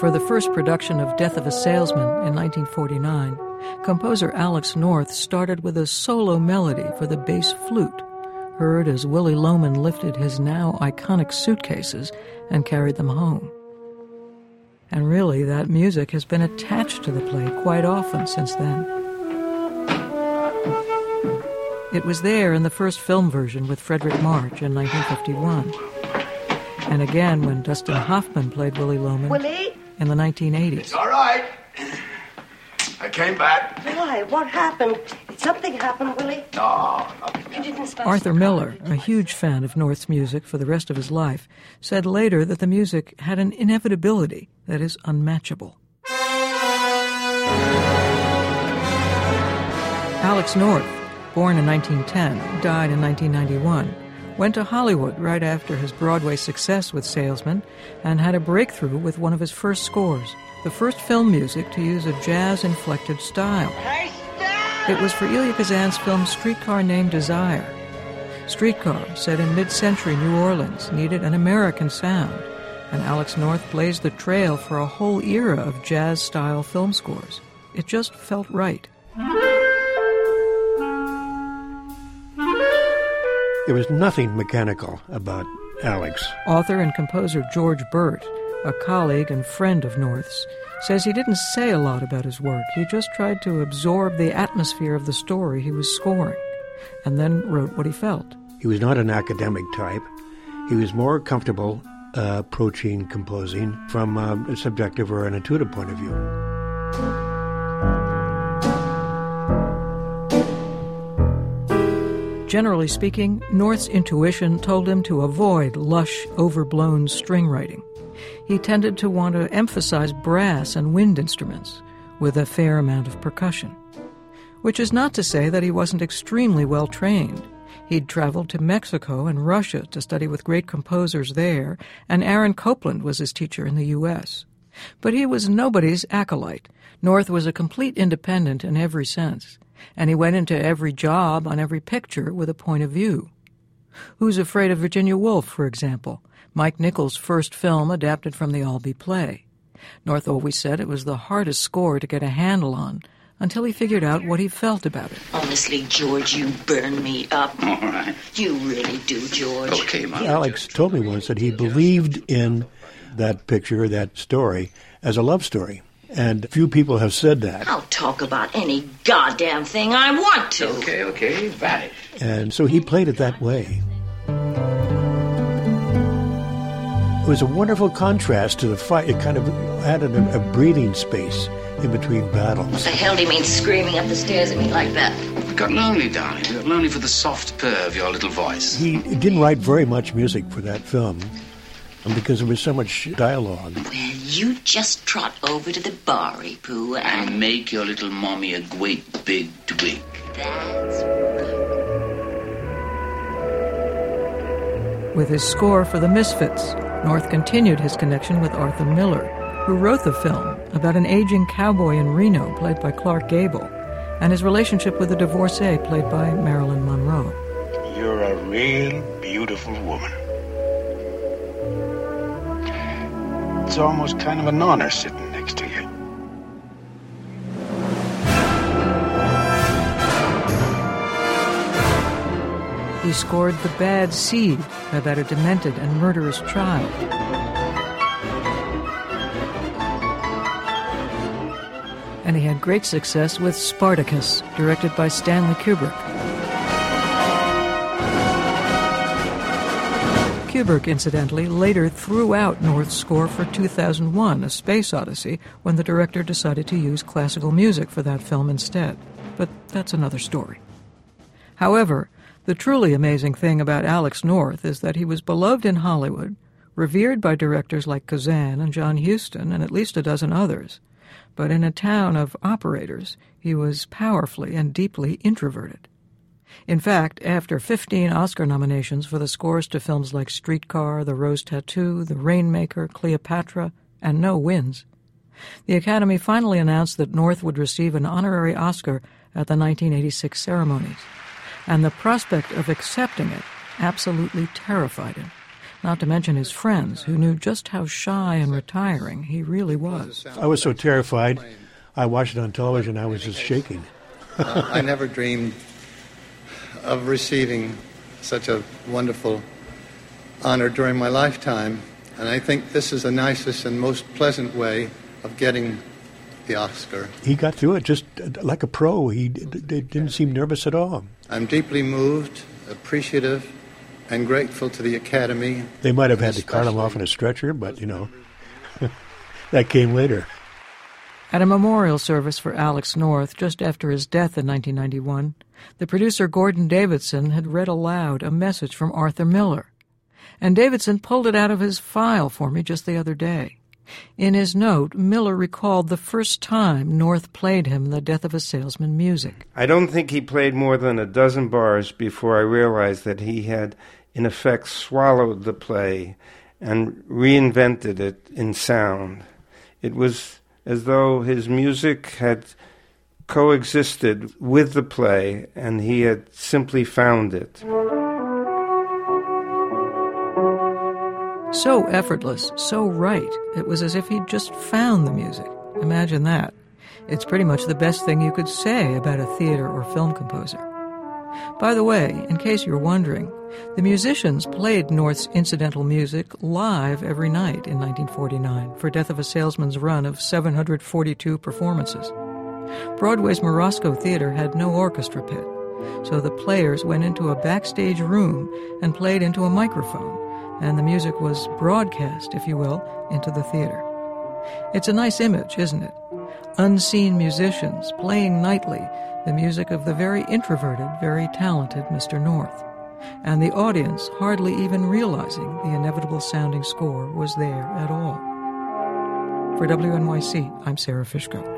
For the first production of Death of a Salesman in 1949, composer Alex North started with a solo melody for the bass flute, heard as Willy Loman lifted his now iconic suitcases and carried them home. And really, that music has been attached to the play quite often since then. It was there in the first film version with Fredric March in 1951. And again when Dustin Hoffman played Willy Loman Willy? In the 1980s. It's all right. I came back. Why? What happened? Did something happen, Willy? No, nothing. You didn't spell Arthur Miller, a huge fan of North's music for the rest of his life, said later that the music had an inevitability that is unmatchable. Alex North, born in 1910, died in 1991, went to Hollywood right after his Broadway success with Salesman and had a breakthrough with one of his first scores, the first film music to use a jazz inflected style. It was for Elia Kazan's film Streetcar Named Desire. Streetcar, set in mid century New Orleans, needed an American sound, and Alex North blazed the trail for a whole era of jazz style film scores. It just felt right. There was nothing mechanical about Alex. Author and composer George Burt, a colleague and friend of North's, says he didn't say a lot about his work. He just tried to absorb the atmosphere of the story he was scoring, and then wrote what he felt. He was not an academic type. He was more comfortable uh, approaching composing from um, a subjective or an intuitive point of view. Generally speaking, North's intuition told him to avoid lush, overblown string writing. He tended to want to emphasize brass and wind instruments, with a fair amount of percussion. Which is not to say that he wasn't extremely well trained. He'd traveled to Mexico and Russia to study with great composers there, and Aaron Copland was his teacher in the U.S. But he was nobody's acolyte. North was a complete independent in every sense and he went into every job on every picture with a point of view. Who's Afraid of Virginia Woolf, for example, Mike Nichols' first film adapted from the Albee play. North always said it was the hardest score to get a handle on until he figured out what he felt about it. Honestly, George, you burn me up. All right. You really do, George. Okay, Mom. Alex told me once that he believed in that picture, that story, as a love story. And few people have said that. I'll talk about any goddamn thing I want to. Okay, okay, vanish. And so he played it that way. It was a wonderful contrast to the fight. It kind of added a, a breathing space in between battles. What The hell do you mean screaming up the stairs at me like that? We got lonely, darling. We got lonely for the soft purr of your little voice. He didn't write very much music for that film because there was so much dialogue. Well, you just trot over to the bar, Pooh, and... And make your little mommy a great big twig. That's right. With his score for The Misfits, North continued his connection with Arthur Miller, who wrote the film about an aging cowboy in Reno played by Clark Gable, and his relationship with a divorcee played by Marilyn Monroe. You're a real beautiful woman. It's almost kind of an honor sitting next to you. He scored The Bad Seed about a demented and murderous child. And he had great success with Spartacus, directed by Stanley Kubrick. Kubrick, incidentally, later threw out North's score for 2001, A Space Odyssey, when the director decided to use classical music for that film instead. But that's another story. However, the truly amazing thing about Alex North is that he was beloved in Hollywood, revered by directors like Kazan and John Huston and at least a dozen others. But in a town of operators, he was powerfully and deeply introverted. In fact, after 15 Oscar nominations for the scores to films like Streetcar, The Rose Tattoo, The Rainmaker, Cleopatra, and no wins, the Academy finally announced that North would receive an honorary Oscar at the 1986 ceremonies. And the prospect of accepting it absolutely terrified him. not to mention his friends, who knew just how shy and retiring he really was. I was so terrified. I watched it on television, I was just shaking. uh, I never dreamed of receiving such a wonderful honor during my lifetime. And I think this is the nicest and most pleasant way of getting the Oscar. He got through it just uh, like a pro. He didn't seem nervous at all. I'm deeply moved, appreciative, and grateful to the Academy. They might have had to cart him off in a stretcher, but you know, that came later. At a memorial service for Alex North just after his death in 1991, the producer Gordon Davidson had read aloud a message from Arthur Miller. And Davidson pulled it out of his file for me just the other day. In his note, Miller recalled the first time North played him The Death of a Salesman music. I don't think he played more than a dozen bars before I realized that he had, in effect, swallowed the play and reinvented it in sound. It was as though his music had coexisted with the play and he had simply found it. So effortless, so right, it was as if he'd just found the music. Imagine that. It's pretty much the best thing you could say about a theater or film composer. By the way, in case you're wondering, the musicians played North's incidental music live every night in 1949 for Death of a Salesman's run of 742 performances. Broadway's Morosco Theater had no orchestra pit, so the players went into a backstage room and played into a microphone, and the music was broadcast, if you will, into the theater. It's a nice image, isn't it? Unseen musicians playing nightly the music of the very introverted, very talented Mr. North, and the audience hardly even realizing the inevitable sounding score was there at all. For WNYC, I'm Sara Fishko.